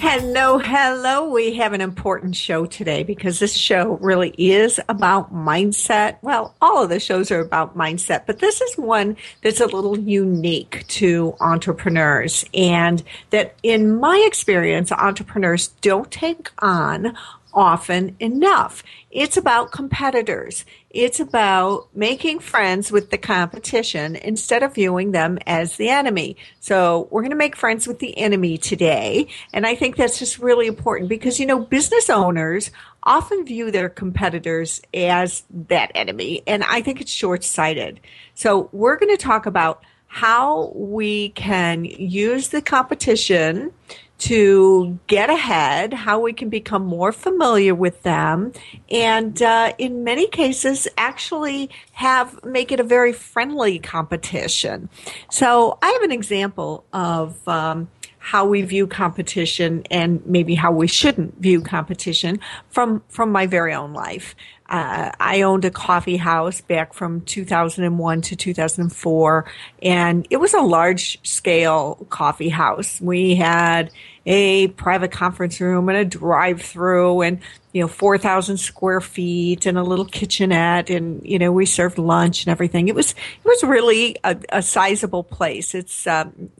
Hello, hello. We have an important show today because this show really is about mindset. Well, all of the shows are about mindset, but this is one that's a little unique to entrepreneurs and that in my experience, entrepreneurs don't take on often enough. It's about competitors. It's about making friends with the competition instead of viewing them as the enemy. So we're going to make friends with the enemy today. And I think that's just really important because, you know, business owners often view their competitors as that enemy. And I think it's short sighted. So we're going to talk about how we can use the competition to get ahead, how we can become more familiar with them, and uh, in many cases, actually have make it a very friendly competition. So I have an example of. Um, how we view competition and maybe how we shouldn't view competition from from my very own life. Uh, I owned a coffee house back from 2001 to 2004, and it was a large scale coffee house. We had a private conference room and a drive through and, you know, 4,000 square feet and a little kitchenette. And, you know, we served lunch and everything. It was, it was really a, a sizable place. It's um,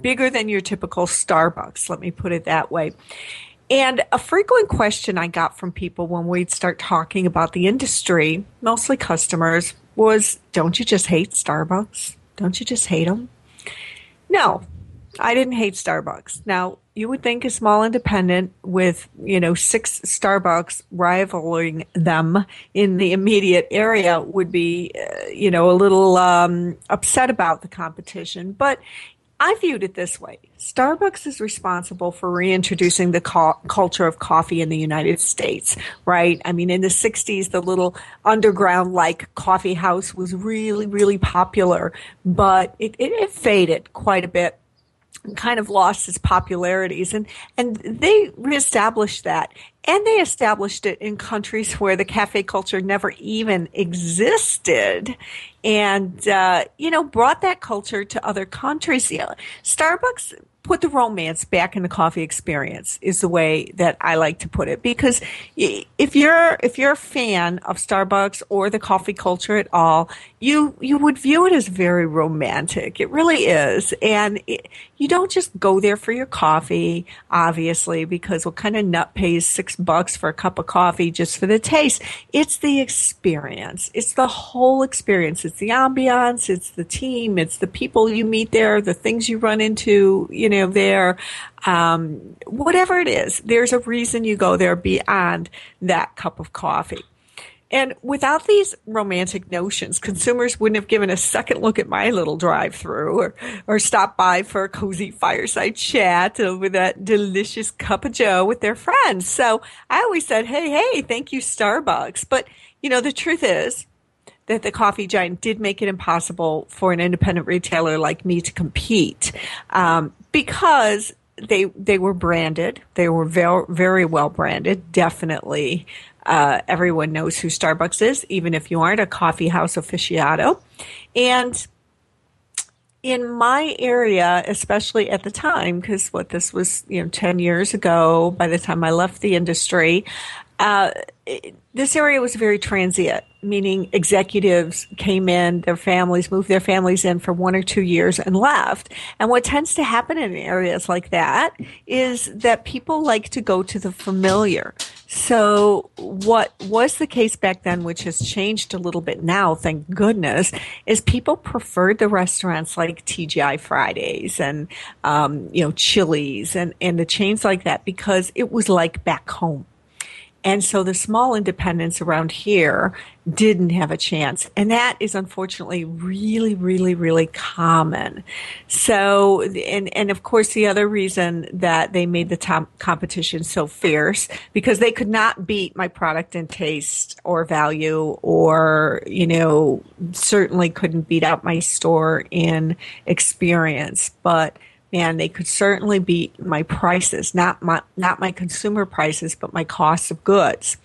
bigger than your typical Starbucks, let me put it that way. And a frequent question I got from people when we'd start talking about the industry, mostly customers, was Don't you just hate Starbucks? Don't you just hate them? No, I didn't hate Starbucks. Now, you would think a small independent with, you know, six Starbucks rivaling them in the immediate area would be, uh, you know, a little um, upset about the competition. But I viewed it this way Starbucks is responsible for reintroducing the co- culture of coffee in the United States, right? I mean, in the 60s, the little underground like coffee house was really, really popular, but it, it, it faded quite a bit kind of lost its popularities. And and they reestablished that. And they established it in countries where the cafe culture never even existed and uh, you know brought that culture to other countries. Starbucks put the romance back in the coffee experience is the way that I like to put it. Because if you're if you're a fan of Starbucks or the coffee culture at all you you would view it as very romantic. It really is. And it, you don't just go there for your coffee obviously because what kind of nut pays 6 bucks for a cup of coffee just for the taste? It's the experience. It's the whole experience. It's the ambiance. It's the team. It's the people you meet there the things you run into you know there, um, whatever it is, there's a reason you go there beyond that cup of coffee. And without these romantic notions, consumers wouldn't have given a second look at my little drive through or, or stopped by for a cozy fireside chat over that delicious cup of joe with their friends. So I always said, Hey, hey, thank you, Starbucks. But you know, the truth is that the coffee giant did make it impossible for an independent retailer like me to compete. Um, because they they were branded. They were very very well branded. Definitely, uh, everyone knows who Starbucks is, even if you aren't a coffee house aficionado. And in my area, especially at the time, because what this was, you know, ten years ago. By the time I left the industry, uh, this area was very transient, meaning executives came in, their families moved their families in for one or two years and left. And what tends to happen in areas like that is that people like to go to the familiar. So what was the case back then, which has changed a little bit now, thank goodness, is people preferred the restaurants like TGI Fridays and, um, you know, Chili's and, and the chains like that because it was like back home. And so the small independents around here didn't have a chance. And that is unfortunately really, really, really common. So, and, and of course, the other reason that they made the top competition so fierce because they could not beat my product in taste or value or, you know, certainly couldn't beat out my store in experience. But man, they could certainly beat my prices, not my, not my consumer prices, but my cost of goods.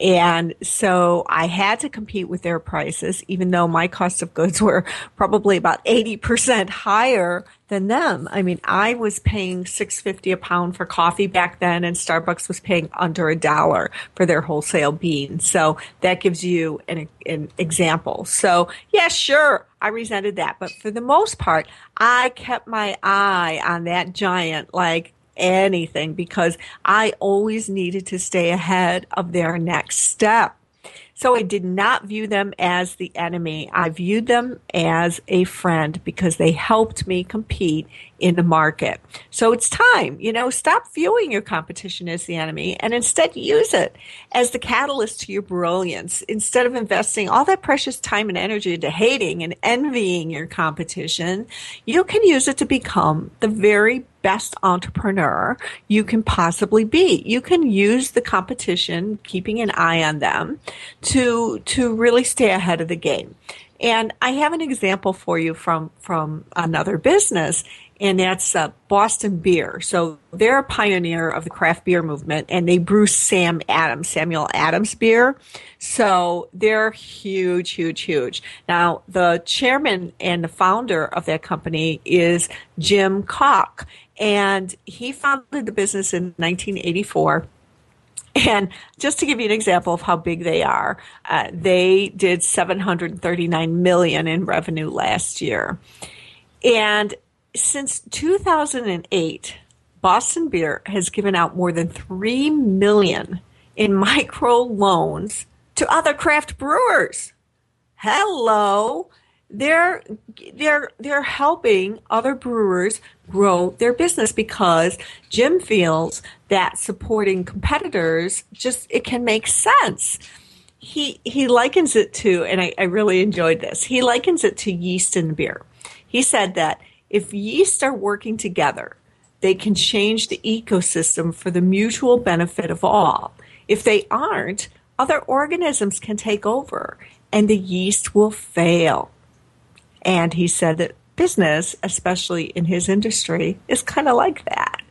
And so I had to compete with their prices, even though my cost of goods were probably about 80% higher than them. I mean, I was paying 650 a pound for coffee back then and Starbucks was paying under a dollar for their wholesale beans. So that gives you an, an example. So yeah, sure. I resented that. But for the most part, I kept my eye on that giant like anything because I always needed to stay ahead of their next step. So I did not view them as the enemy. I viewed them as a friend because they helped me compete in the market. So it's time, you know, stop viewing your competition as the enemy and instead use it as the catalyst to your brilliance. Instead of investing all that precious time and energy into hating and envying your competition, you can use it to become the very best entrepreneur you can possibly be. You can use the competition, keeping an eye on them to, to really stay ahead of the game. And I have an example for you from, from another business and that's uh, Boston Beer. So they're a pioneer of the craft beer movement, and they brew Sam Adams, Samuel Adams beer. So they're huge, huge, huge. Now the chairman and the founder of that company is Jim Koch, and he founded the business in 1984. And just to give you an example of how big they are, uh, they did 739 million in revenue last year. And since 2008, Boston Beer has given out more than 3 million in micro loans to other craft brewers. Hello. They're they're they're helping other brewers grow their business because Jim feels that supporting competitors just it can make sense. He he likens it to, and I, I really enjoyed this. He likens it to yeast in beer. He said that if yeast are working together, they can change the ecosystem for the mutual benefit of all. If they aren't, other organisms can take over and the yeast will fail. And he said that business, especially in his industry, is kind of like that.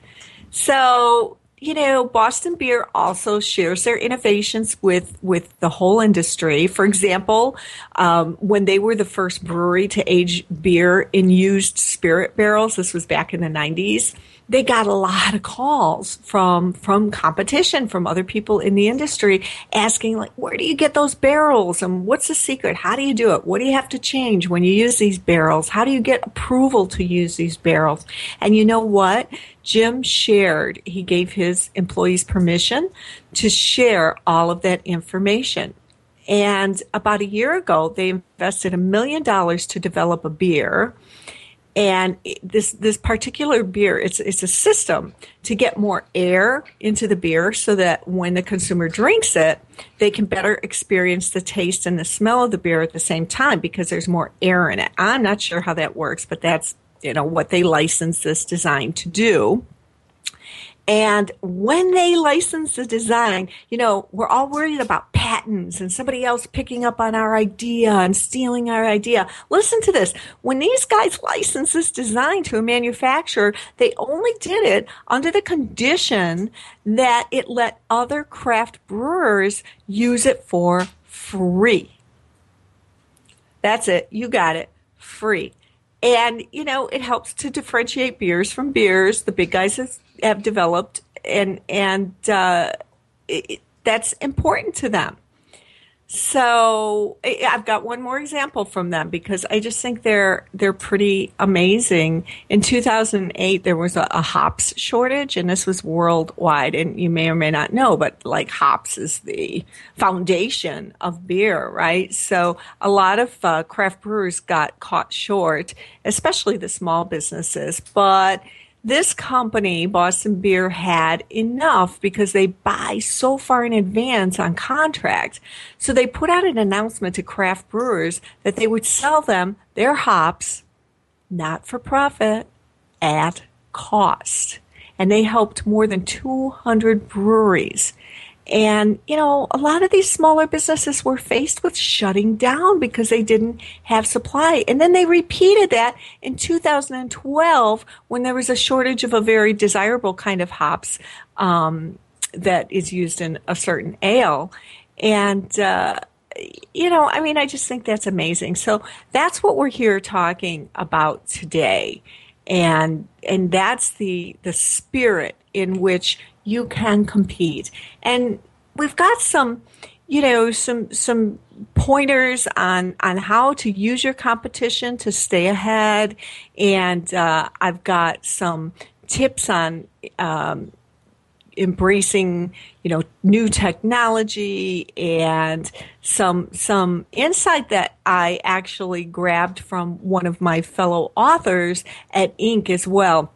So you know, Boston Beer also shares their innovations with with the whole industry. For example, um, when they were the first brewery to age beer in used spirit barrels, this was back in the '90s they got a lot of calls from from competition from other people in the industry asking like where do you get those barrels? And what's the secret? How do you do it? What do you have to change when you use these barrels? How do you get approval to use these barrels? And you know what? Jim shared he gave his employees permission to share all of that information. And about a year ago they invested a million dollars to develop a beer and this this particular beer it's it's a system to get more air into the beer so that when the consumer drinks it they can better experience the taste and the smell of the beer at the same time because there's more air in it. I'm not sure how that works but that's you know what they license this design to do and when they license the design, you know, we're all worried about patents and somebody else picking up on our idea and stealing our idea. Listen to this. When these guys license this design to a manufacturer, they only did it under the condition that it let other craft brewers use it for free. That's it. You got it. Free. And, you know, it helps to differentiate beers from beers. The big guys have, developed and, and, uh, it, that's important to them. So I've got one more example from them because I just think they're they're pretty amazing. In 2008, there was a, a, hops shortage, and this was worldwide. And you may or may not know, but like hops is the foundation of beer, right? So a lot of uh, craft brewers got caught short, especially the small businesses, but this company, Boston Beer, had enough because they buy so far in advance on contract. So they put out an announcement to craft brewers that they would sell them their hops, not for profit, at cost. And they helped more than 200 breweries and, you know, a lot of these smaller businesses were faced with shutting down because they didn't have supply. And then they repeated that in 2012 when there was a shortage of a very desirable kind of hops um, that is used in a certain ale. And, uh, you know, I mean, I just think that's amazing. So that's what we're here talking about today. And, and that's the, the spirit in which you can compete. And we've got some, you know, some some pointers on on how to use your competition to stay ahead, and uh, I've got some tips on. Um, embracing you know new technology and some some insight that I actually grabbed from one of my fellow authors at Inc as well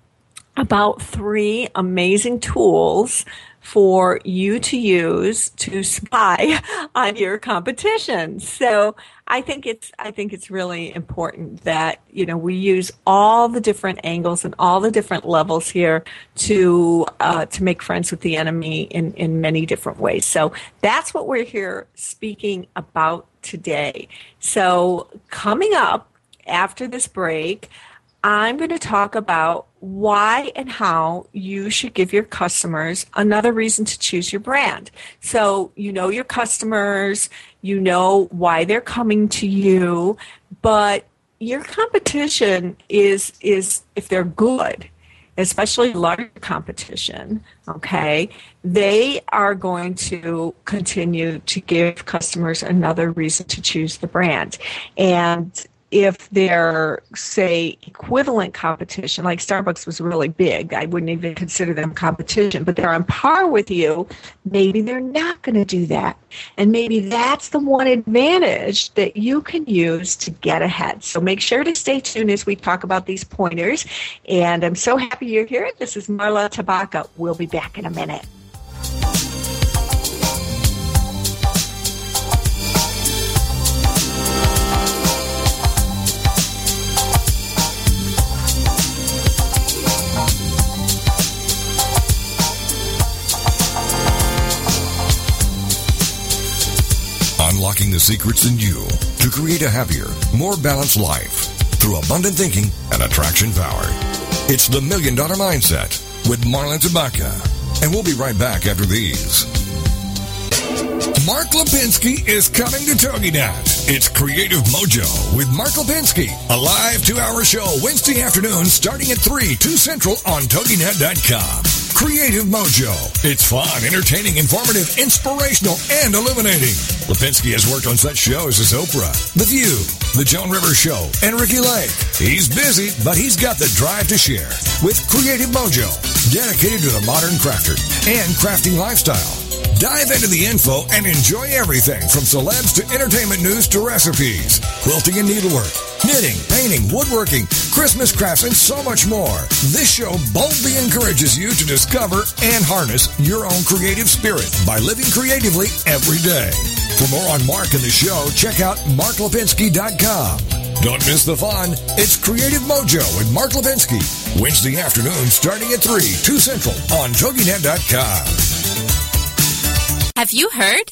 about three amazing tools for you to use to spy on your competition. So I think it's I think it's really important that you know we use all the different angles and all the different levels here to uh, to make friends with the enemy in in many different ways. So that's what we're here speaking about today. So coming up after this break. I'm going to talk about why and how you should give your customers another reason to choose your brand. So you know your customers, you know why they're coming to you, but your competition is is if they're good, especially larger competition, okay, they are going to continue to give customers another reason to choose the brand. And if they're say equivalent competition like starbucks was really big i wouldn't even consider them competition but they're on par with you maybe they're not going to do that. And maybe that's the one advantage that you can use to get ahead. So make sure to stay tuned as we talk about these pointers. And i'm so happy you're here. This is marla tabaka. We'll be back in a minute the secrets in you to create a happier, more balanced life through abundant thinking and attraction power. It's the Million Dollar Mindset with Marla Tabaka. And we'll be right back after these. Mark Lipinski is coming to TogiNet. It's Creative Mojo with Mark Lipinski, a live two-hour show Wednesday afternoon starting at 3, 2 Central on TogiNet.com. Creative Mojo. It's fun, entertaining, informative, inspirational, and illuminating. Lipinski has worked on such shows as Oprah, The View, The Joan Rivers Show, and Ricki Lake. He's busy, but he's got the drive to share with Creative Mojo, dedicated to the modern crafter and crafting lifestyle. Dive into the info and enjoy everything from celebs to entertainment news to recipes, quilting and needlework, knitting, painting, woodworking, Christmas crafts, and so much more. This show boldly encourages you to discover and harness your own creative spirit by living creatively every day. For more on Mark and the show, check out marklipinski.com. Don't miss the fun. It's Creative Mojo with Mark Lipinski. Wednesday afternoon starting at 3, 2 Central on TogiNet.com. Have you heard?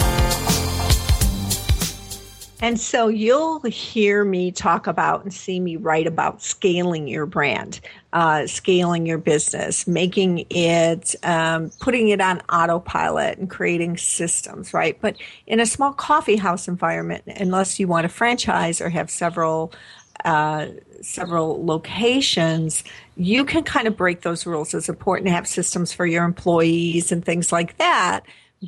And so you'll hear me talk about and see me write about scaling your brand, uh, scaling your business, making it, um, putting it on autopilot and creating systems, right? But in a small coffee house environment, unless you want to franchise or have several uh, several locations, you can kind of break those rules. It's important to have systems for your employees and things like that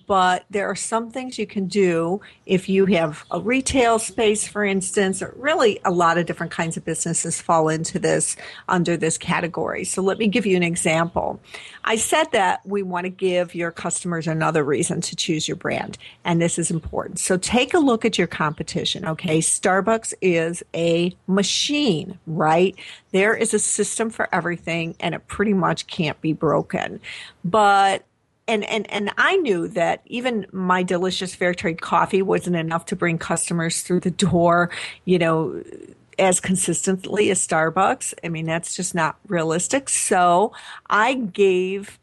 but there are some things you can do if you have a retail space, for instance, or really a lot of different kinds of businesses fall into this under this category. So let me give you an example. I said that we want to give your customers another reason to choose your brand, and this is important. So take a look at your competition, okay? Starbucks is a machine, right? There is a system for everything, and it pretty much can't be broken. But and and and I knew that even my delicious fair trade coffee wasn't enough to bring customers through the door, you know, as consistently as Starbucks. I mean, that's just not realistic. So, I gave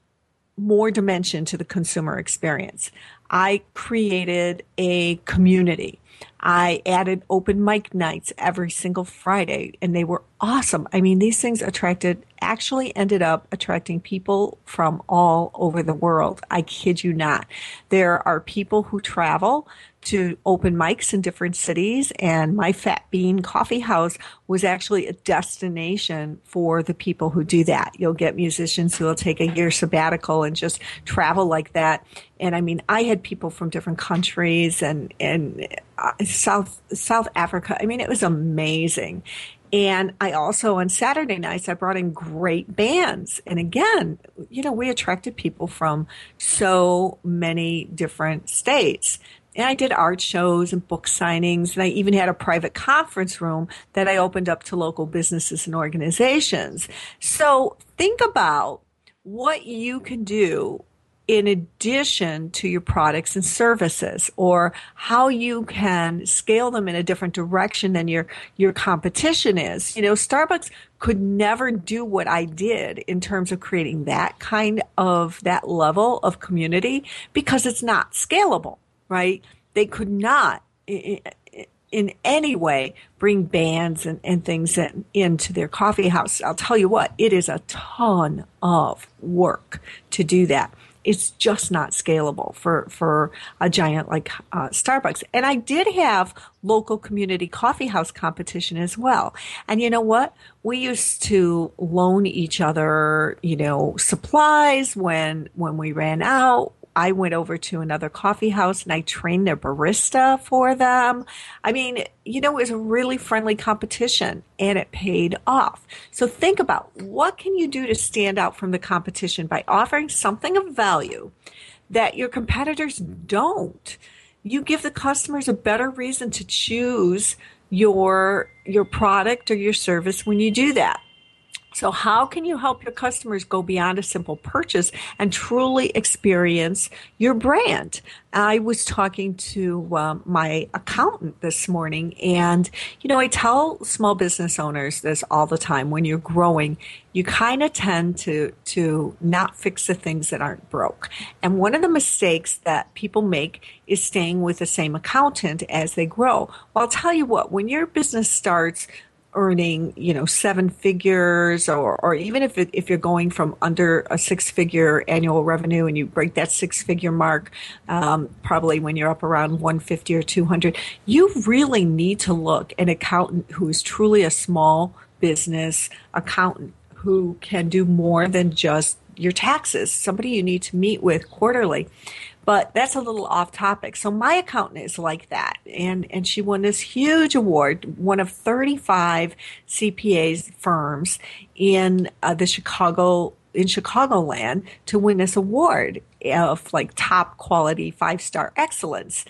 more dimension to the consumer experience. I created a community. I added open mic nights every single Friday, and they were awesome. I mean, these things attracted, actually ended up attracting people from all over the world. I kid you not. There are people who travel to open mics in different cities, and my Fat Bean Coffee House was actually a destination for the people who do that. You'll get musicians who will take a year sabbatical and just travel like that. And I mean, I had people from different countries and and uh, South South Africa. I mean, it was amazing. And I also on Saturday nights I brought in great bands. And again, you know, we attracted people from so many different states. And I did art shows and book signings, and I even had a private conference room that I opened up to local businesses and organizations. So think about what you can do in addition to your products and services or how you can scale them in a different direction than your your competition is. You know starbucks could never do what i did in terms of creating that kind of that level of community because it's not scalable right? They could not in any way bring bands and, and things in, into their coffee house. I'll tell you what, it is a ton of work to do that it's just not scalable for, for a giant like uh, Starbucks. And I did have local community coffee house competition as well. And you know what? We used to loan each other, you know, supplies when, when we ran out. I went over to another coffee house and I trained their barista for them. I mean, you know, it was a really friendly competition and it paid off. So think about what can you do to stand out from the competition by offering something of value that your competitors don't. You give the customers a better reason to choose your your product or your service when you do that. So, how can you help your customers go beyond a simple purchase and truly experience your brand? I was talking to um, my accountant this morning, and you know, I tell small business owners this all the time. When you're growing, you kind of tend to to not fix the things that aren't broke. And one of the mistakes that people make is staying with the same accountant as they grow. Well, I'll tell you what, when your business starts earning, you know, seven figures or, or even if, it, if you're going from under a six figure annual revenue and you break that six figure mark, um, probably when you're up around 150 or 200, you really need to look an accountant who is truly a small business accountant who can do more than just your taxes, somebody you need to meet with quarterly. But that's a little off topic. So my accountant is like that. And, and she won this huge award, one of 35 CPAs firms in uh, the Chicago in Chicagoland to win this award of like top quality five star excellence.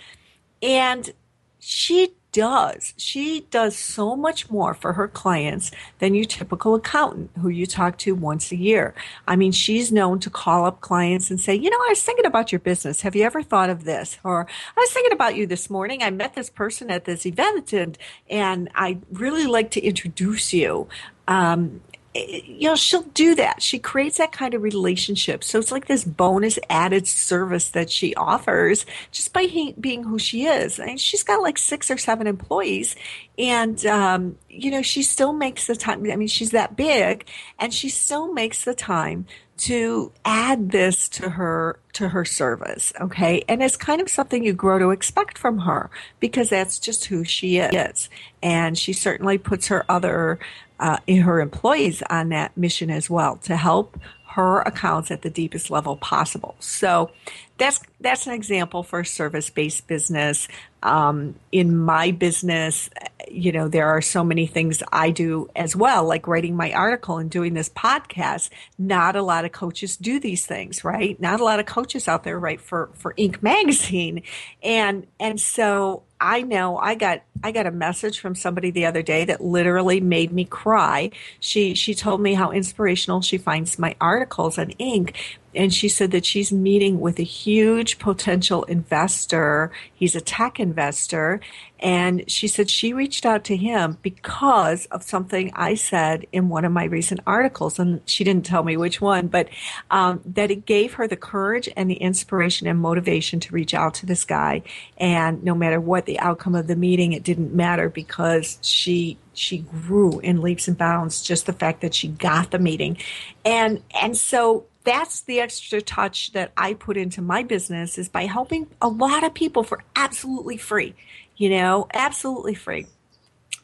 And she does. She does so much more for her clients than your typical accountant who you talk to once a year. I mean, she's known to call up clients and say, you know, I was thinking about your business. Have you ever thought of this? Or I was thinking about you this morning. I met this person at this event and, and I'd really like to introduce you. Um, you know, she'll do that. She creates that kind of relationship. So it's like this bonus added service that she offers just by he, being who she is. and she's got like six or seven employees, and um, you know, she still makes the time. I mean, she's that big, and she still makes the time to add this to her to her service okay and it's kind of something you grow to expect from her because that's just who she is and she certainly puts her other uh, her employees on that mission as well to help her accounts at the deepest level possible. So that's that's an example for a service-based business. Um, in my business, you know, there are so many things I do as well, like writing my article and doing this podcast. Not a lot of coaches do these things, right? Not a lot of coaches out there write for for Inc. magazine, and and so I know I got I got a message from somebody the other day that literally made me cry. She she told me how inspirational she finds my articles and Inc and she said that she's meeting with a huge potential investor. He's a tech investor. And she said she reached out to him because of something I said in one of my recent articles. And she didn't tell me which one, but um, that it gave her the courage and the inspiration and motivation to reach out to this guy. And no matter what the outcome of the meeting, it didn't matter because she she grew in leaps and bounds just the fact that she got the meeting and and so that's the extra touch that I put into my business is by helping a lot of people for absolutely free, you know, absolutely free.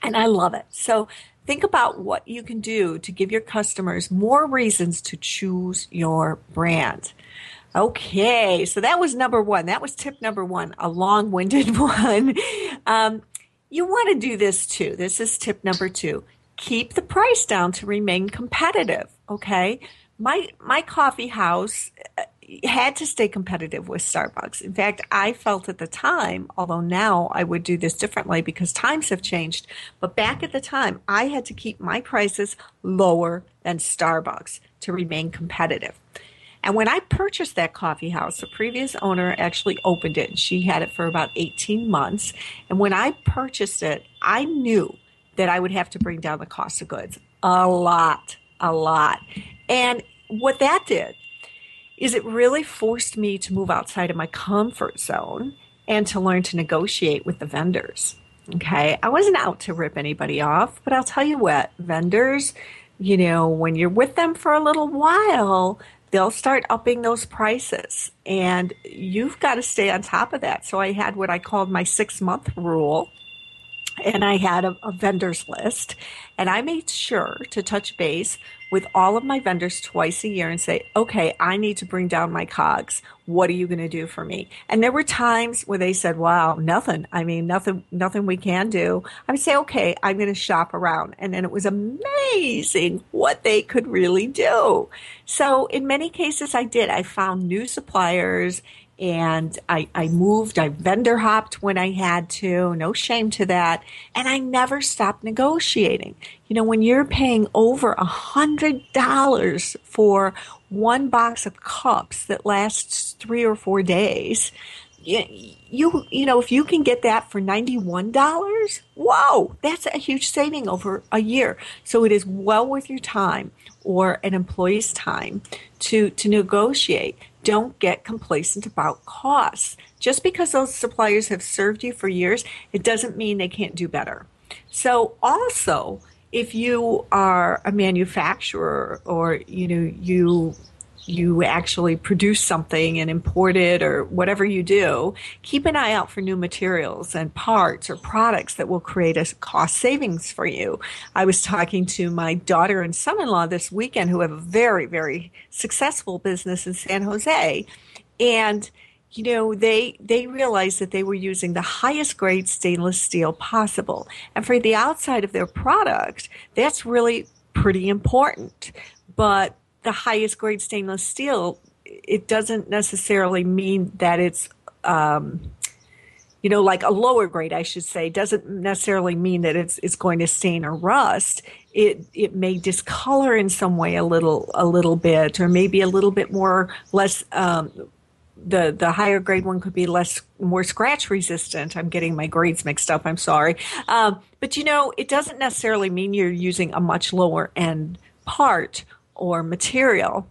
And I love it. So think about what you can do to give your customers more reasons to choose your brand. Okay, so that was number one. That was tip number one, a long winded one. Um, you want to do this too. This is tip number two. Keep the price down to remain competitive. Okay my my coffee house uh, had to stay competitive with Starbucks. In fact, I felt at the time, although now I would do this differently because times have changed, but back at the time, I had to keep my prices lower than Starbucks to remain competitive. And when I purchased that coffee house, the previous owner actually opened it and she had it for about 18 months. And when I purchased it, I knew that I would have to bring down the cost of goods a lot, a lot. And what that did is it really forced me to move outside of my comfort zone and to learn to negotiate with the vendors. Okay. I wasn't out to rip anybody off, but I'll tell you what, vendors, you know, when you're with them for a little while, they'll start upping those prices and you've got to stay on top of that. So I had what I called my six month rule and I had a, a vendors list and I made sure to touch base with all of my vendors twice a year and say, okay, I need to bring down my cogs. What are you going to do for me? And there were times where they said, wow, nothing. I mean, nothing, nothing we can do. I would say, okay, I'm going to shop around. And then it was amazing what they could really do. So in many cases I did. I found new suppliers and I, I moved, I vendor hopped when I had to, no shame to that. And I never stopped negotiating. You know, when you're paying over a hundred dollars for one box of cups that lasts three or four days, you, you, know, if you can get that for $91, whoa, that's a huge saving over a year. So it is well worth your time or an employee's time to, to negotiate don't get complacent about costs. Just because those suppliers have served you for years, it doesn't mean they can't do better. So also, if you are a manufacturer or you know you you actually produce something and import it or whatever you do, keep an eye out for new materials and parts or products that will create a cost savings for you. I was talking to my daughter and son in law this weekend who have a very, very successful business in San Jose. And you know they they realized that they were using the highest grade stainless steel possible and for the outside of their product that's really pretty important but the highest grade stainless steel it doesn't necessarily mean that it's um, you know, like a lower grade, I should say, doesn't necessarily mean that it's it's going to stain or rust. It it may discolor in some way a little a little bit, or maybe a little bit more less. Um, the the higher grade one could be less more scratch resistant. I'm getting my grades mixed up. I'm sorry, um, but you know, it doesn't necessarily mean you're using a much lower end part or material.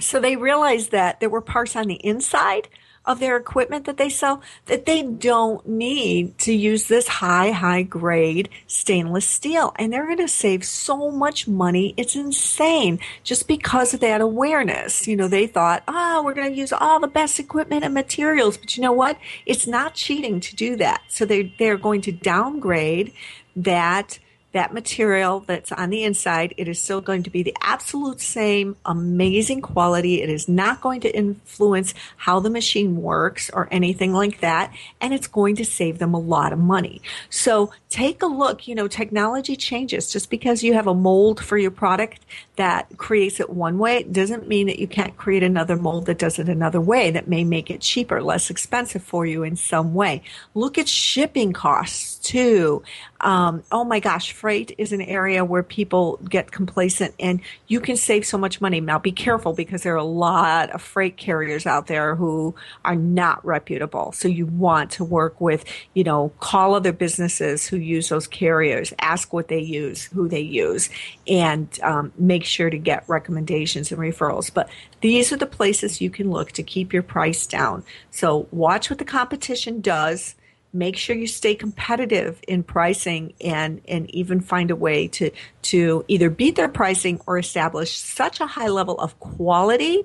So they realized that there were parts on the inside of their equipment that they sell that they don't need to use this high, high grade stainless steel. And they're going to save so much money. It's insane just because of that awareness. You know, they thought, oh, we're going to use all the best equipment and materials. But you know what? It's not cheating to do that. So they, they're going to downgrade that that material that's on the inside, it is still going to be the absolute same amazing quality. It is not going to influence how the machine works or anything like that. And it's going to save them a lot of money. So take a look. You know, technology changes. Just because you have a mold for your product that creates it one way doesn't mean that you can't create another mold that does it another way that may make it cheaper, less expensive for you in some way. Look at shipping costs too. Um, oh my gosh, freight is an area where people get complacent and you can save so much money. Now be careful because there are a lot of freight carriers out there who are not reputable. So you want to work with, you know, call other businesses who use those carriers, ask what they use, who they use, and um, make sure to get recommendations and referrals. But these are the places you can look to keep your price down. So watch what the competition does make sure you stay competitive in pricing and and even find a way to to either beat their pricing or establish such a high level of quality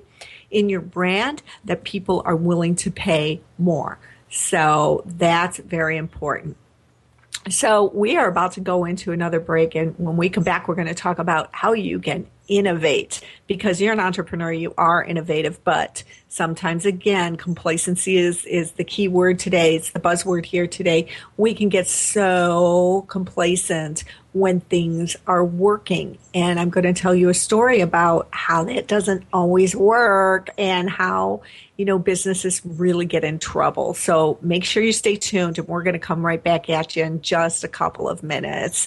in your brand that people are willing to pay more. So that's very important. So we are about to go into another break and when we come back we're going to talk about how you can innovate because you're an entrepreneur, you are innovative, but sometimes again, complacency is, is the key word today. It's the buzzword here today. We can get so complacent when things are working. And I'm going to tell you a story about how that doesn't always work and how, you know, businesses really get in trouble. So make sure you stay tuned and we're going to come right back at you in just a couple of minutes.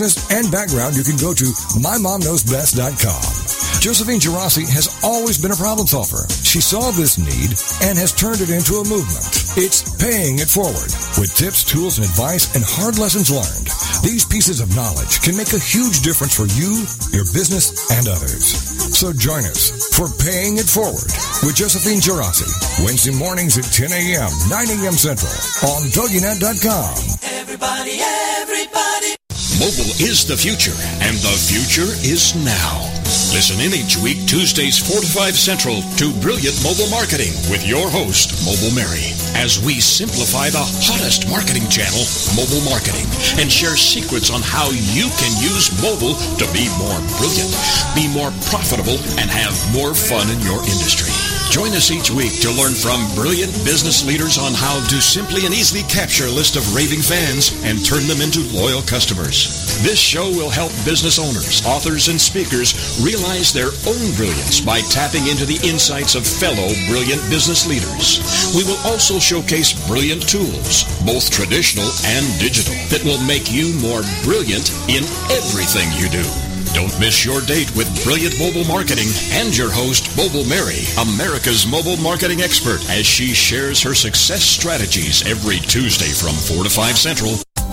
and background, you can go to mymomknowsbest.com. Josephine Girassi has always been a problem solver. She saw this need and has turned it into a movement. It's paying it forward with tips, tools, and advice and hard lessons learned. These pieces of knowledge can make a huge difference for you, your business, and others. So join us for Paying It Forward with Josephine Girassi, Wednesday mornings at 10 a.m., 9 a.m. Central on TogiNet.com. Everybody, everybody. Mobile is the future, and the future is now. Listen in each week, Tuesdays 4 to 5 Central, to Brilliant Mobile Marketing with your host, Mobile Mary, as we simplify the hottest marketing channel, mobile marketing, and share secrets on how you can use mobile to be more brilliant, be more profitable, and have more fun in your industry. Join us each week to learn from brilliant business leaders on how to simply and easily capture a list of raving fans and turn them into loyal customers. This show will help business owners, authors, and speakers realize their own brilliance by tapping into the insights of fellow brilliant business leaders. We will also showcase brilliant tools, both traditional and digital, that will make you more brilliant in everything you do. Don't miss your date with Brilliant Mobile Marketing and your host, Mobile Mary, America's mobile marketing expert, as she shares her success strategies every Tuesday from 4 to 5 Central.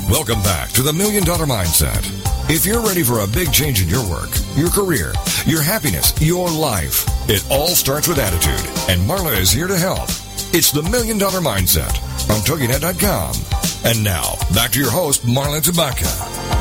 Welcome back to the Million Dollar Mindset. If you're ready for a big change in your work, your career, your happiness, your life, it all starts with attitude, and Marla is here to help. It's the Million Dollar Mindset on TogiNet.com. And now, back to your host, Marla Tabaka.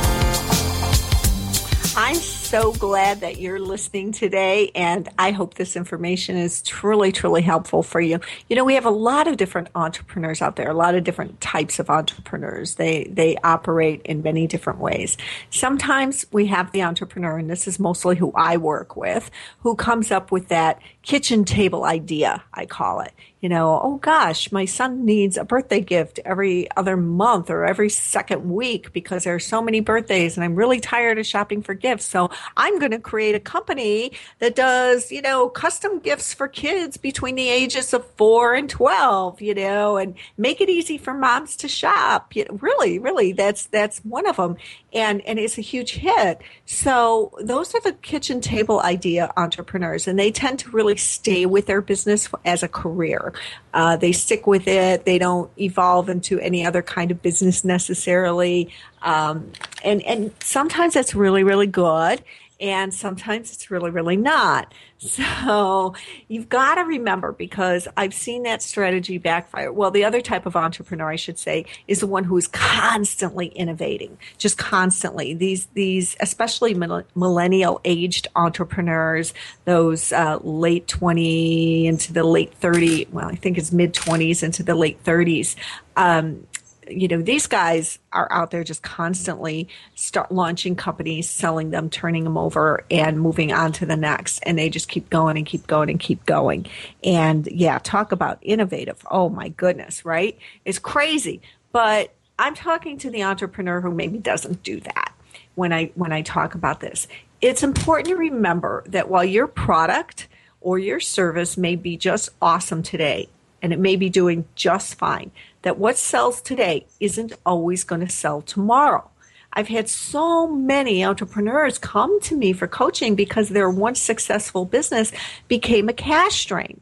I'm so glad that you're listening today, and I hope this information is truly, truly helpful for you. You know, we have a lot of different entrepreneurs out there, a lot of different types of entrepreneurs. They they operate in many different ways. Sometimes we have the entrepreneur, and this is mostly who I work with, who comes up with that kitchen table idea, I call it you know, oh gosh, my son needs a birthday gift every other month or every second week because there are so many birthdays and I'm really tired of shopping for gifts. So I'm going to create a company that does, you know, custom gifts for kids between the ages of four and 12, you know, and make it easy for moms to shop. You know, really, really, that's, that's one of them. And, and it's a huge hit. So those are the kitchen table idea entrepreneurs and they tend to really stay with their business as a career. Uh, they stick with it. They don't evolve into any other kind of business necessarily. Um, and, and sometimes that's really, really good and sometimes it's really, really not. So you've got to remember because I've seen that strategy backfire. Well, the other type of entrepreneur, I should say, is the one who is constantly innovating, just constantly. These, these, especially millennial aged entrepreneurs, those uh, late 20 into the late 30, well, I think it's mid 20s into the late 30s. Um, you know, these guys are out there just constantly start launching companies, selling them, turning them over, and moving on to the next. And they just keep going and keep going and keep going. And yeah, talk about innovative. Oh my goodness, right? It's crazy. But I'm talking to the entrepreneur who maybe doesn't do that when I when I talk about this. It's important to remember that while your product or your service may be just awesome today and it may be doing just fine, that what sells today isn't always going to sell tomorrow. I've had so many entrepreneurs come to me for coaching because their once successful business became a cash drain.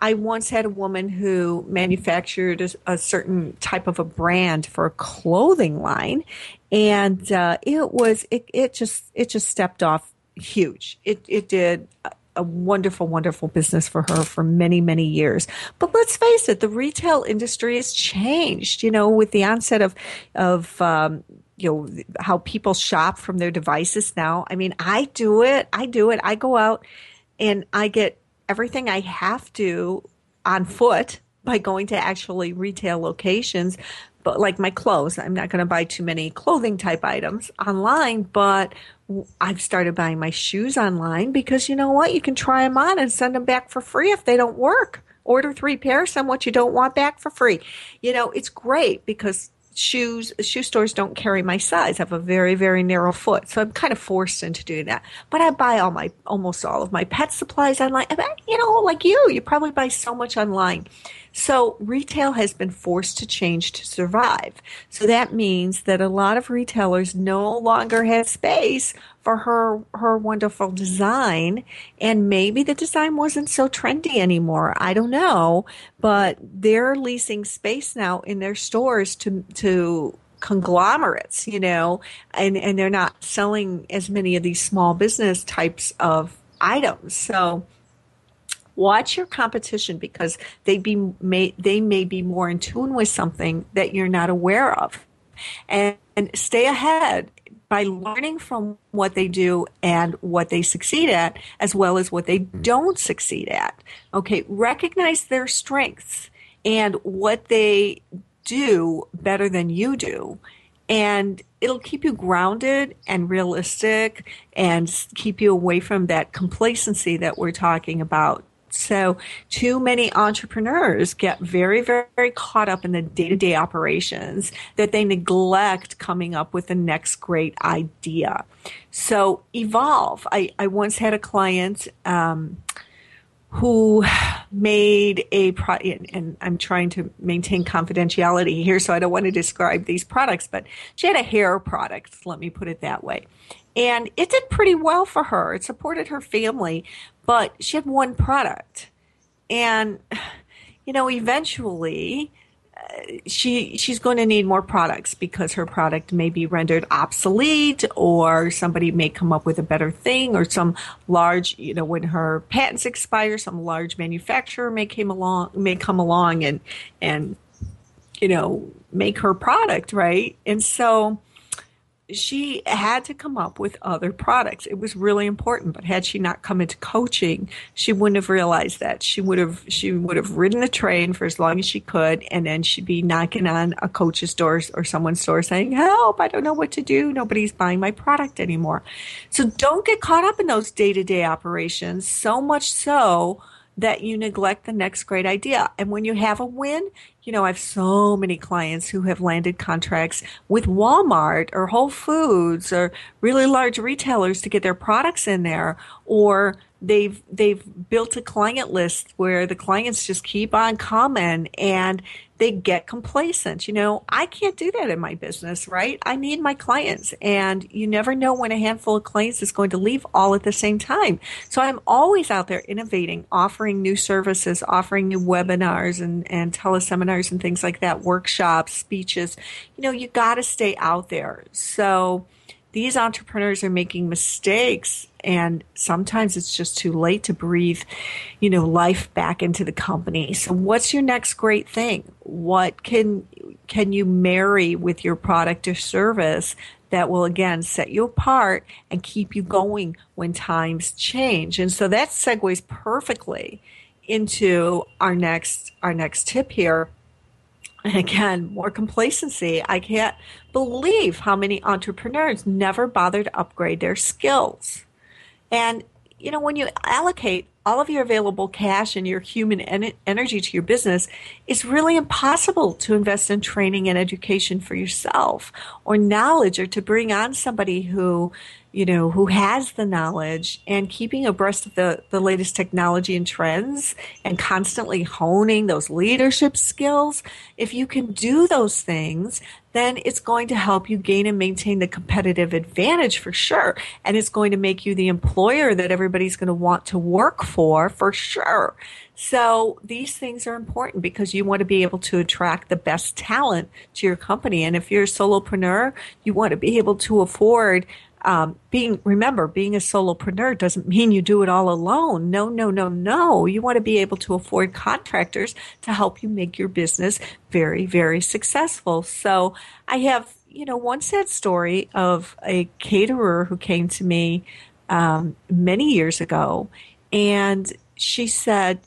I once had a woman who manufactured a, a certain type of a brand for a clothing line, and uh, it was it, it just it just stepped off huge. It it did a wonderful, wonderful business for her for many, many years. But let's face it, the retail industry has changed. You know, with the onset of of um, you know how people shop from their devices now. I mean, I do it. I do it. I go out and I get everything I have to on foot by going to actually retail locations but like my clothes, I'm not going to buy too many clothing type items online, but I've started buying my shoes online because you know what? You can try them on and send them back for free if they don't work. Order three pairs, send what you don't want back for free. You know, it's great because shoes shoe stores don't carry my size. I have a very very narrow foot, so I'm kind of forced into doing that. But I buy all my almost all of my pet supplies online. You know, like you, you probably buy so much online. So retail has been forced to change to survive. So that means that a lot of retailers no longer have space for her her wonderful design and maybe the design wasn't so trendy anymore. I don't know, but they're leasing space now in their stores to to conglomerates, you know, and, and they're not selling as many of these small business types of items. So watch your competition because they be may, they may be more in tune with something that you're not aware of. And, and stay ahead by learning from what they do and what they succeed at as well as what they mm-hmm. don't succeed at. Okay recognize their strengths and what they do better than you do. And it'll keep you grounded and realistic and keep you away from that complacency that we're talking about So, too many entrepreneurs get very, very, caught up in the day to day operations that they neglect coming up with the next great idea. So, evolve. I, I once had a client. Um, who made a pro and I'm trying to maintain confidentiality here, so I don't want to describe these products, but she had a hair product, let me put it that way. And it did pretty well for her. It supported her family, but she had one product. And, you know, eventually she she's going to need more products because her product may be rendered obsolete or somebody may come up with a better thing or some large you know when her patents expire some large manufacturer may came along may come along and and you know make her product right? And so she had to come up with other products. It was really important. But had she not come into coaching, she wouldn't have realized that. She would have she would have ridden the train for as long as she could, and then she'd be knocking on a coach's door or someone's door saying, "Help! I don't know what to do. Nobody's buying my product anymore." So don't get caught up in those day to day operations. So much so that you neglect the next great idea. And when you have a win, you know, I have so many clients who have landed contracts with Walmart or Whole Foods or really large retailers to get their products in there or they've they've built a client list where the clients just keep on coming and they get complacent. You know, I can't do that in my business, right? I need my clients and you never know when a handful of clients is going to leave all at the same time. So I'm always out there innovating, offering new services, offering new webinars and, and teleseminars and things like that, workshops, speeches. You know, you got to stay out there. So these entrepreneurs are making mistakes and sometimes it's just too late to breathe you know life back into the company. So what's your next great thing? What can can you marry with your product or service that will again set you apart and keep you going when times change? And so that segues perfectly into our next our next tip here and again, more complacency. I can't believe how many entrepreneurs never bother to upgrade their skills. And, you know, when you allocate all of your available cash and your human en- energy to your business, it's really impossible to invest in training and education for yourself or knowledge or to bring on somebody who you know, who has the knowledge and keeping abreast of the, the latest technology and trends and constantly honing those leadership skills. If you can do those things, then it's going to help you gain and maintain the competitive advantage for sure. And it's going to make you the employer that everybody's going to want to work for for sure. So these things are important because you want to be able to attract the best talent to your company. And if you're a solopreneur, you want to be able to afford um, being remember being a solopreneur doesn't mean you do it all alone. No no no no. You want to be able to afford contractors to help you make your business very very successful. So i have you know one sad story of a caterer who came to me um, many years ago and she said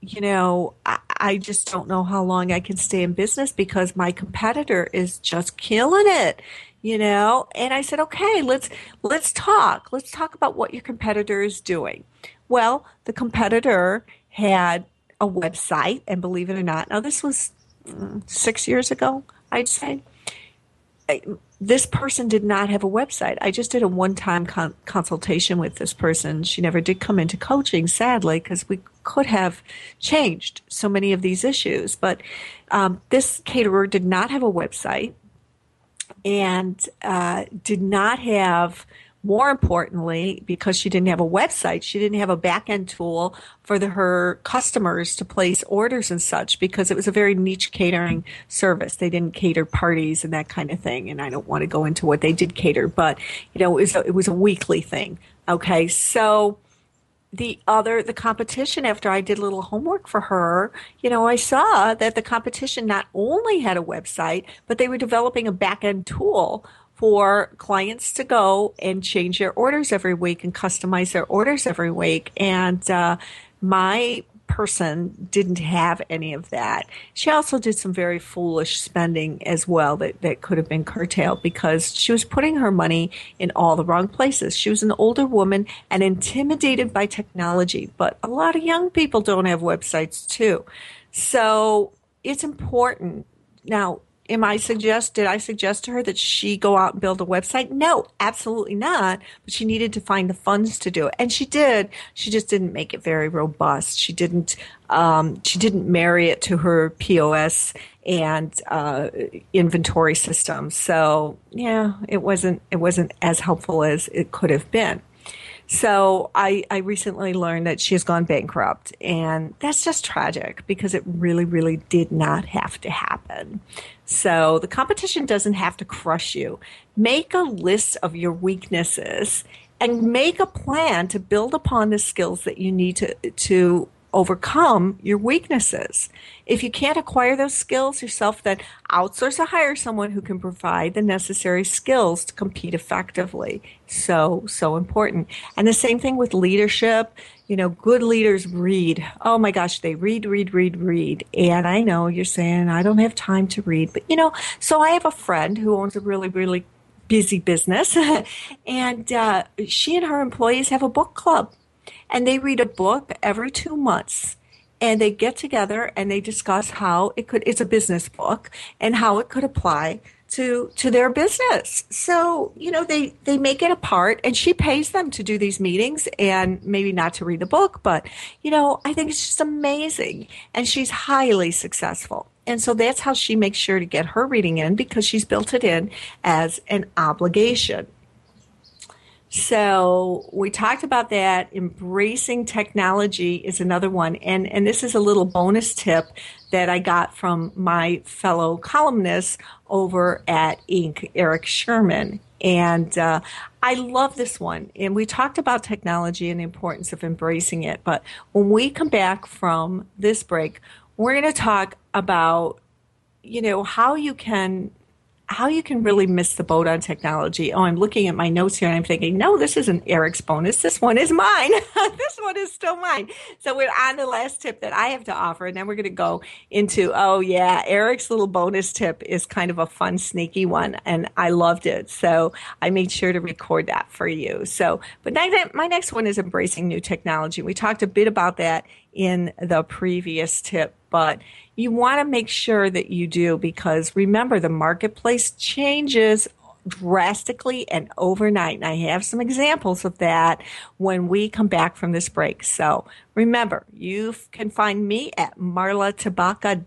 you know I, I just don't know how long i can stay in business because my competitor is just killing it you know and i said okay let's let's talk let's talk about what your competitor is doing well the competitor had a website and believe it or not now this was mm, six years ago i'd say this person did not have a website. I just did a one time con- consultation with this person. She never did come into coaching, sadly, because we could have changed so many of these issues. But um, this caterer did not have a website and uh, did not have more importantly, because she didn't have a website, she didn't have a back end tool for the, her customers to place orders and such because it was a very niche catering service. They didn't cater parties and that kind of thing. And I don't want to go into what they did cater, but you know, it was a, it was a weekly thing. Okay. So, the other the competition after I did a little homework for her, you know, I saw that the competition not only had a website, but they were developing a back end tool for clients to go and change their orders every week and customize their orders every week. And uh, my person didn't have any of that. She also did some very foolish spending as well that, that could have been curtailed because she was putting her money in all the wrong places. She was an older woman and intimidated by technology, but a lot of young people don't have websites too. So it's important. Now, am I suggest did I suggest to her that she go out and build a website? No, absolutely not. But she needed to find the funds to do it, and she did. She just didn't make it very robust. She didn't. Um, she didn't marry it to her POS and uh, inventory system. So yeah, it wasn't. It wasn't as helpful as it could have been. So I, I recently learned that she has gone bankrupt, and that's just tragic because it really, really did not have to happen. So the competition doesn't have to crush you. Make a list of your weaknesses and make a plan to build upon the skills that you need to to overcome your weaknesses. If you can't acquire those skills yourself, then outsource or hire someone who can provide the necessary skills to compete effectively. So, so important. And the same thing with leadership. You know, good leaders read. Oh my gosh, they read, read, read, read. And I know you're saying, I don't have time to read. But, you know, so I have a friend who owns a really, really busy business. and uh, she and her employees have a book club and they read a book every two months and they get together and they discuss how it could it's a business book and how it could apply to to their business. So you know they they make it a part and she pays them to do these meetings and maybe not to read the book but you know i think it's just amazing. And she's highly successful. And so that's how she makes sure to get her reading in because she's built it in as an obligation so we talked about that. Embracing technology is another one. And, and this is a little bonus tip that I got from my fellow columnist over at Inc., Eric Sherman. And uh, I love this one. And we talked about technology and the importance of embracing it. But when we come back from this break, we're going to talk about, you know, how you can how you can really miss the boat on technology. Oh, I'm looking at my notes here and I'm thinking, no, this isn't Eric's bonus. This one is mine. this one is still mine. So we're on the last tip that I have to offer. And then we're going to go into, oh, yeah, Eric's little bonus tip is kind of a fun, sneaky one. And I loved it. So I made sure to record that for you. So, but my next one is embracing new technology. We talked a bit about that in the previous tip, but you want to make sure that you do because remember the marketplace changes drastically and overnight. And I have some examples of that when we come back from this break. So remember, you can find me at marlatabaka.com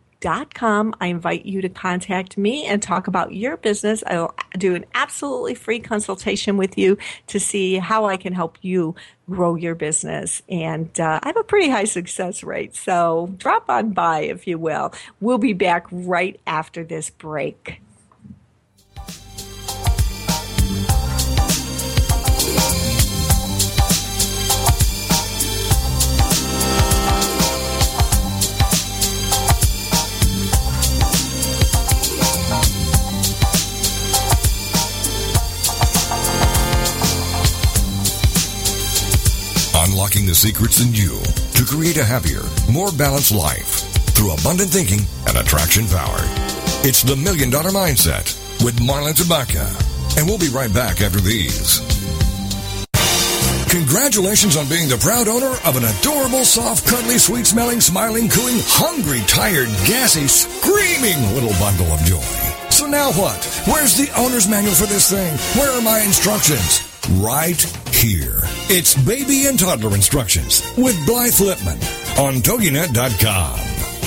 com. I invite you to contact me and talk about your business. I'll do an absolutely free consultation with you to see how I can help you grow your business. And uh, I have a pretty high success rate. So drop on by, if you will. We'll be back right after this break. Unlocking the secrets in you to create a happier, more balanced life through abundant thinking and attraction power. It's the Million Dollar Mindset with Marla Tabaka. And we'll be right back after these. Congratulations on being the proud owner of an adorable, soft, cuddly, sweet smelling, smiling, cooing, hungry, tired, gassy, screaming little bundle of joy. So now what? Where's the owner's manual for this thing? Where are my instructions? Right here. It's baby and toddler instructions with Blythe Lipman on TogiNet.com.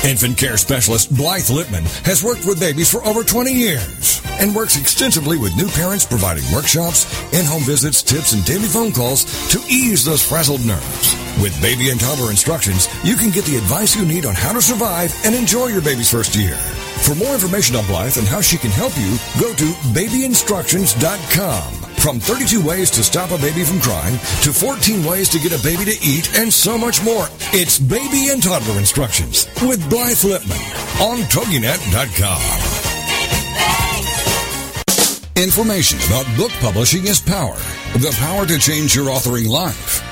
Infant care specialist Blythe Lipman has worked with babies for over 20 years and works extensively with new parents providing workshops, in-home visits, tips, and daily phone calls to ease those frazzled nerves. With baby and toddler instructions, you can get the advice you need on how to survive and enjoy your baby's first year. For more information on Blythe and how she can help you, go to babyinstructions.com. From 32 ways to stop a baby from crying to 14 ways to get a baby to eat and so much more. It's Baby and Toddler Instructions with Blythe Lipman on TogiNet.com. Information about book publishing is power. The power to change your authoring life.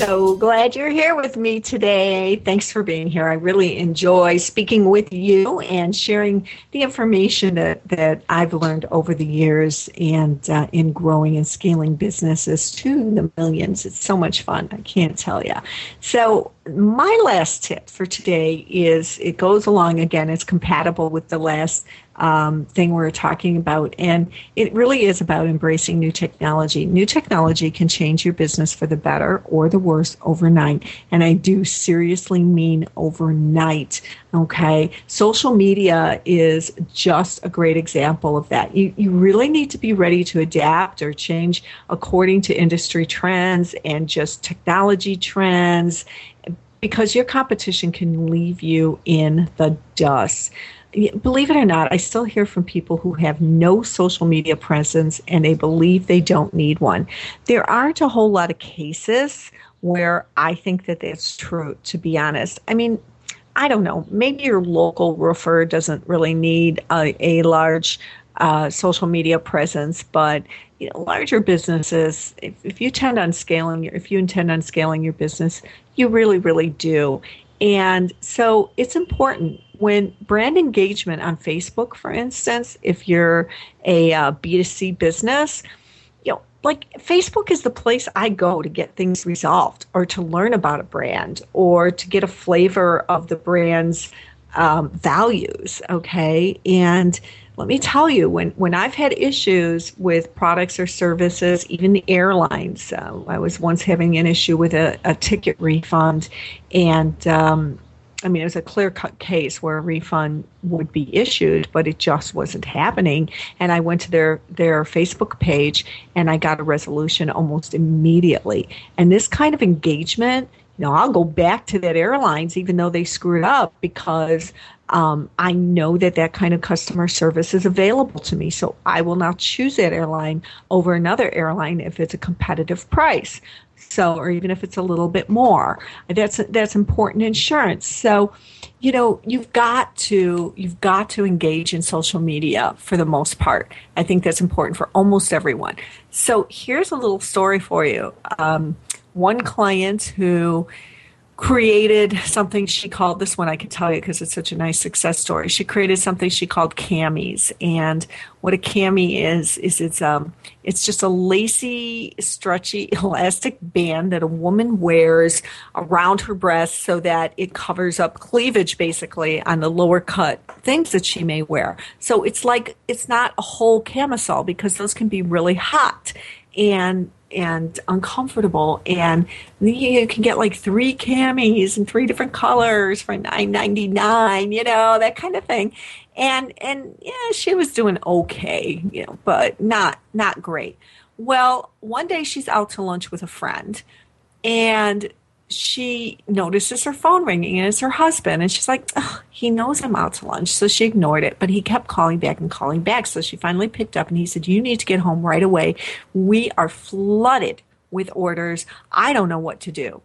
So glad you're here with me today. Thanks for being here. I really enjoy speaking with you and sharing the information that, that I've learned over the years and uh, in growing and scaling businesses to the millions. It's so much fun. I can't tell you. So, my last tip for today is it goes along again, it's compatible with the last um, thing we're talking about. And it really is about embracing new technology. New technology can change your business for the better or the worse overnight. And I do seriously mean overnight. Okay. Social media is just a great example of that. You, you really need to be ready to adapt or change according to industry trends and just technology trends because your competition can leave you in the dust believe it or not, I still hear from people who have no social media presence and they believe they don't need one. There aren't a whole lot of cases where I think that that's true, to be honest. I mean, I don't know. Maybe your local roofer doesn't really need a, a large uh, social media presence, but you know, larger businesses, if, if you intend on scaling, if you intend on scaling your business, you really, really do. And so it's important when brand engagement on Facebook, for instance, if you're a uh, B2C business, you know, like Facebook is the place I go to get things resolved or to learn about a brand or to get a flavor of the brand's um, values. Okay. And let me tell you, when, when I've had issues with products or services, even the airlines, uh, I was once having an issue with a, a ticket refund and, um, I mean, it was a clear cut case where a refund would be issued, but it just wasn't happening. And I went to their, their Facebook page and I got a resolution almost immediately. And this kind of engagement, you know, I'll go back to that airlines even though they screwed up because um, I know that that kind of customer service is available to me. So I will not choose that airline over another airline if it's a competitive price so or even if it's a little bit more. That's that's important insurance. So you know you've got to you've got to engage in social media for the most part. I think that's important for almost everyone. So here's a little story for you. Um, one client who created something she called this one I can tell you because it's such a nice success story. She created something she called camis, and what a cami is is it's um it's just a lacy, stretchy, elastic band that a woman wears around her breast so that it covers up cleavage basically on the lower cut things that she may wear. So it's like it's not a whole camisole because those can be really hot and and uncomfortable and you can get like three camis in three different colors for 9.99 you know that kind of thing. And and yeah she was doing okay you know but not not great. Well one day she's out to lunch with a friend and she notices her phone ringing and it's her husband. And she's like he knows i'm out to lunch. So she ignored it but he kept calling back and calling back. So she finally picked up and he said you need to get home right away. We are flooded with orders. I don't know what to do.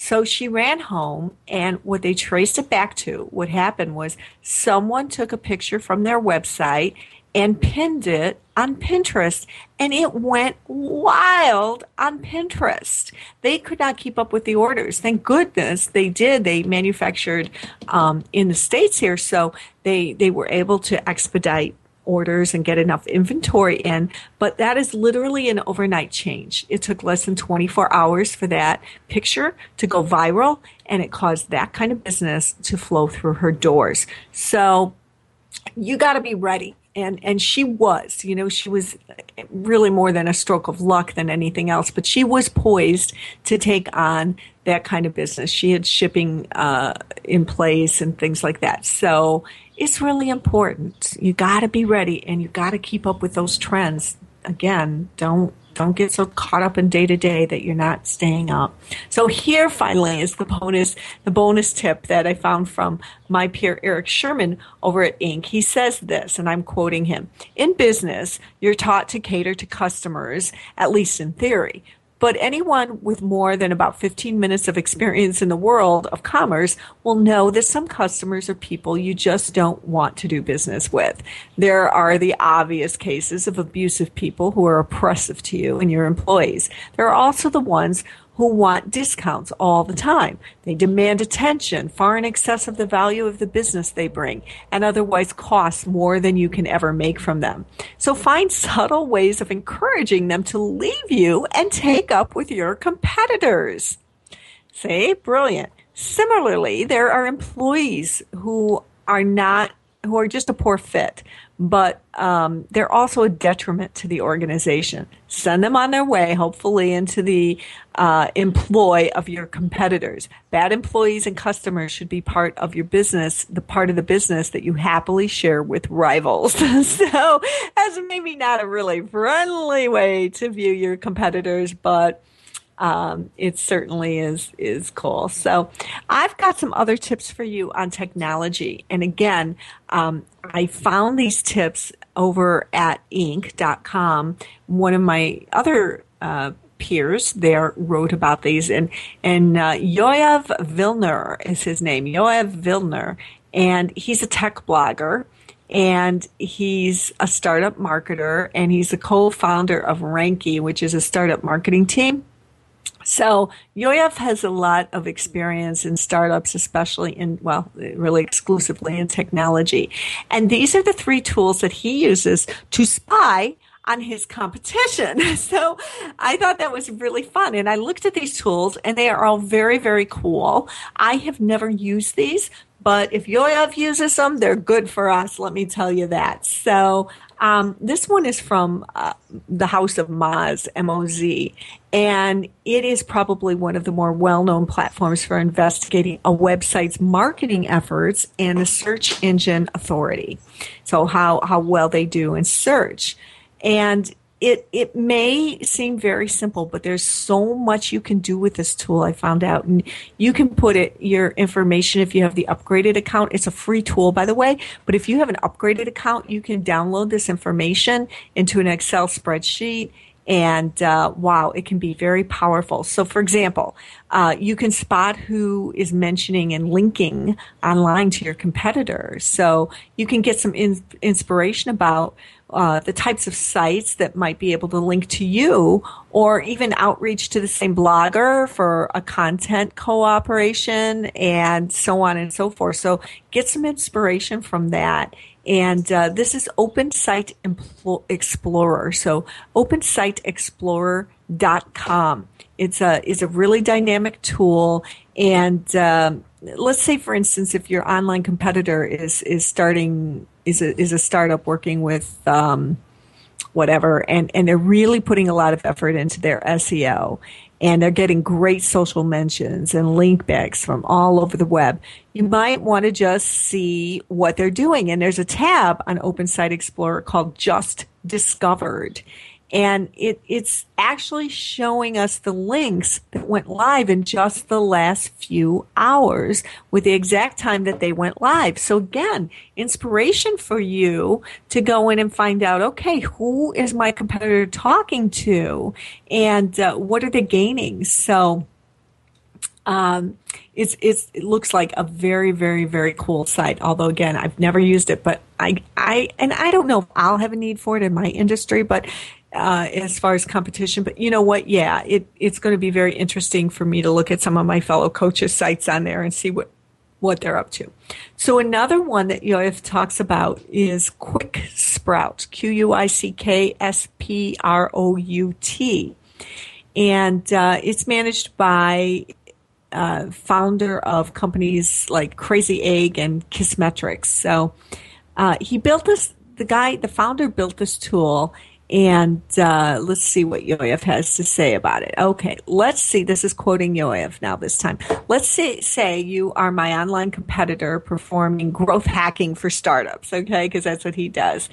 So she ran home, and what they traced it back to, what happened was someone took a picture from their website and pinned it on Pinterest, and it went wild on Pinterest. They could not keep up with the orders. Thank goodness they did. They manufactured um, in the states here, so they they were able to expedite orders and get enough inventory in. But that is literally an overnight change. It took less than 24 hours for that picture to go viral, and it caused that kind of business to flow through her doors. So you got to be ready. And, and she was, you know, she was really more than a stroke of luck than anything else, but she was poised to take on that kind of business. She had shipping uh, in place and things like that. So it's really important. You got to be ready and you got to keep up with those trends. Again, don't don't get so caught up in day to day that you're not staying up. So here finally is the bonus the bonus tip that I found from my peer Eric Sherman over at Inc. He says this and I'm quoting him. In business, you're taught to cater to customers at least in theory. But anyone with more than about 15 minutes of experience in the world of commerce will know that some customers are people you just don't want to do business with. There are the obvious cases of abusive people who are oppressive to you and your employees. There are also the ones who want discounts all the time. They demand attention far in excess of the value of the business they bring and otherwise cost more than you can ever make from them. So find subtle ways of encouraging them to leave you and take up with your competitors. See, brilliant. Similarly, there are employees who are not who are just a poor fit, but um, they're also a detriment to the organization. Send them on their way, hopefully, into the uh, employ of your competitors. Bad employees and customers should be part of your business, the part of the business that you happily share with rivals. so that's maybe not a really friendly way to view your competitors, but um, it certainly is is cool. So I've got some other tips for you on technology. And again, um, I found these tips over at Inc.com. One of my other uh, peers there wrote about these, and and uh, Yoav Vilner is his name. Yoav Vilner, and he's a tech blogger and he's a startup marketer and he's a co-founder of Ranky, which is a startup marketing team. So Yoav has a lot of experience in startups, especially in, well, really exclusively in technology. And these are the three tools that he uses to spy on his competition. So I thought that was really fun. And I looked at these tools and they are all very, very cool. I have never used these, but if Yoav uses them, they're good for us. Let me tell you that. So um, this one is from uh, the House of Moz, M O Z, and it is probably one of the more well known platforms for investigating a website's marketing efforts and the search engine authority. So, how, how well they do in search. And it it may seem very simple, but there's so much you can do with this tool. I found out, and you can put it your information if you have the upgraded account. It's a free tool, by the way. But if you have an upgraded account, you can download this information into an Excel spreadsheet. And uh, wow, it can be very powerful. So, for example, uh, you can spot who is mentioning and linking online to your competitors. So you can get some in- inspiration about uh, the types of sites that might be able to link to you or even outreach to the same blogger for a content cooperation and so on and so forth. So get some inspiration from that. And uh, this is Open Site Explorer. So OpenSiteExplorer.com. It's a is a really dynamic tool, and um, let's say, for instance, if your online competitor is is starting is a is a startup working with um, whatever, and and they're really putting a lot of effort into their SEO, and they're getting great social mentions and link backs from all over the web. You might want to just see what they're doing, and there's a tab on Open Site Explorer called Just Discovered, and it, it's actually showing us the links that went live in just the last few hours with the exact time that they went live. So again, inspiration for you to go in and find out, okay, who is my competitor talking to and uh, what are they gaining? So, Um, it's, it's, it looks like a very, very, very cool site. Although again, I've never used it, but I, I, and I don't know if I'll have a need for it in my industry, but uh, as far as competition. But you know what? Yeah, it, it's going to be very interesting for me to look at some of my fellow coaches' sites on there and see what what they're up to. So another one that Yoav talks about is Quick Sprout, Q U I C K S P R O U T, and uh, it's managed by uh, founder of companies like Crazy Egg and Kissmetrics. So uh, he built this. The guy, the founder, built this tool, and uh, let's see what Yoav has to say about it. Okay, let's see. This is quoting Yoav now this time. Let's say, say you are my online competitor performing growth hacking for startups, okay, because that's what he does.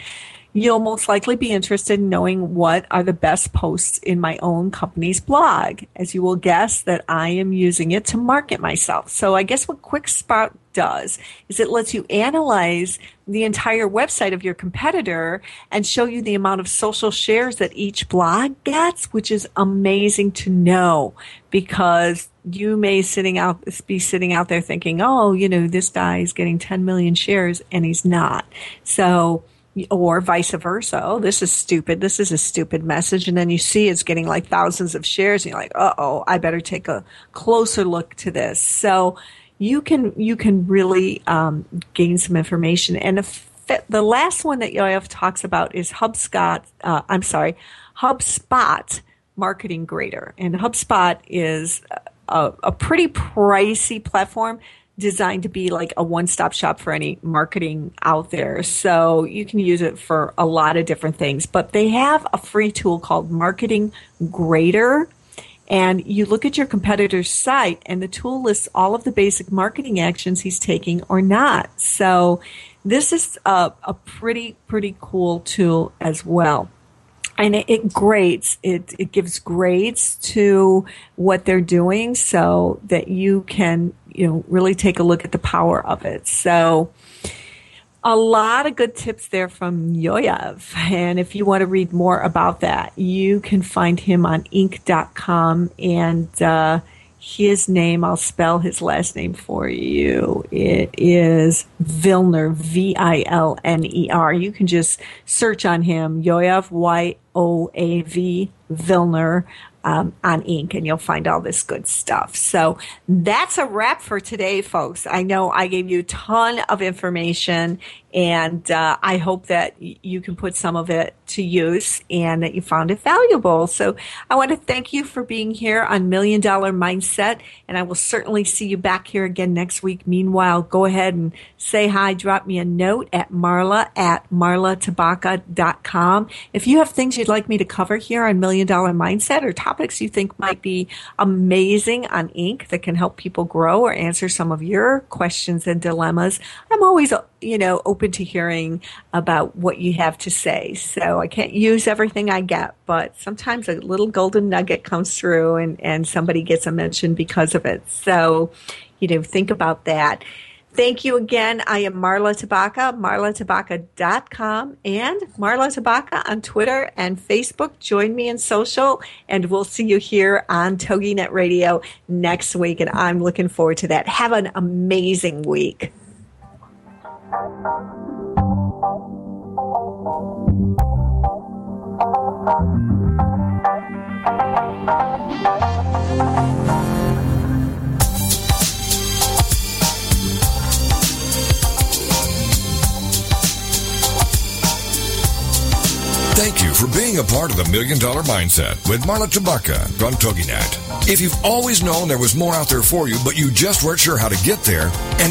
You'll most likely be interested in knowing what are the best posts in my own company's blog, as you will guess that I am using it to market myself. So I guess what QuickSprout does is it lets you analyze the entire website of your competitor and show you the amount of social shares that each blog gets, which is amazing to know because you may sitting out be sitting out there thinking, "Oh, you know, this guy is getting 10 million shares and he's not." So or vice versa. Oh, this is stupid. This is a stupid message. And then you see it's getting like thousands of shares and you're like, uh oh, I better take a closer look to this. So you can, you can really, um, gain some information. And the, the last one that Yoav talks about is HubSpot, uh, I'm sorry, HubSpot Marketing Grader. And HubSpot is a, a pretty pricey platform designed to be like a one-stop shop for any marketing out there. So you can use it for a lot of different things, but they have a free tool called Marketing Grader. And you look at your competitor's site and the tool lists all of the basic marketing actions he's taking or not. So this is a, a pretty, pretty cool tool as well and it, it, grades it, it gives grades to what they're doing so that you can you know, really take a look at the power of it. So, a lot of good tips there from Yoav. And if you want to read more about that, you can find him on inc.com and, uh, his name, I'll spell his last name for you. It is Vilner, V I L N E R. You can just search on him, Yoav, Y O A V, Vilner um, on Inc. and you'll find all this good stuff. So that's a wrap for today, folks. I know I gave you a ton of information and uh, I hope that you can put some of it to use and that you found it valuable. So I want to thank you for being here on Million Dollar Mindset, and I will certainly see you back here again next week. Meanwhile, go ahead and say hi, drop me a note at marla at marlatabaka.com. If you have things you'd like me to cover here on Million Dollar Mindset or topics you think might be amazing on Inc. that can help people grow or answer some of your questions and dilemmas, I'm always you know, open to hearing about what you have to say. So I can't use everything I get, but sometimes a little golden nugget comes through and, and somebody gets a mention because of it. So, you know, think about that. Thank you again. I am Marla Tabaka, marlatabaka.com and Marla Tabaka on Twitter and Facebook. Join me in social and we'll see you here on TogiNet Radio next week. And I'm looking forward to that. Have an amazing week. Thank you for being a part of the Million Dollar Mindset with Marla Tabaka on TogiNet. If you've always known there was more out there for you, but you just weren't sure how to get there, and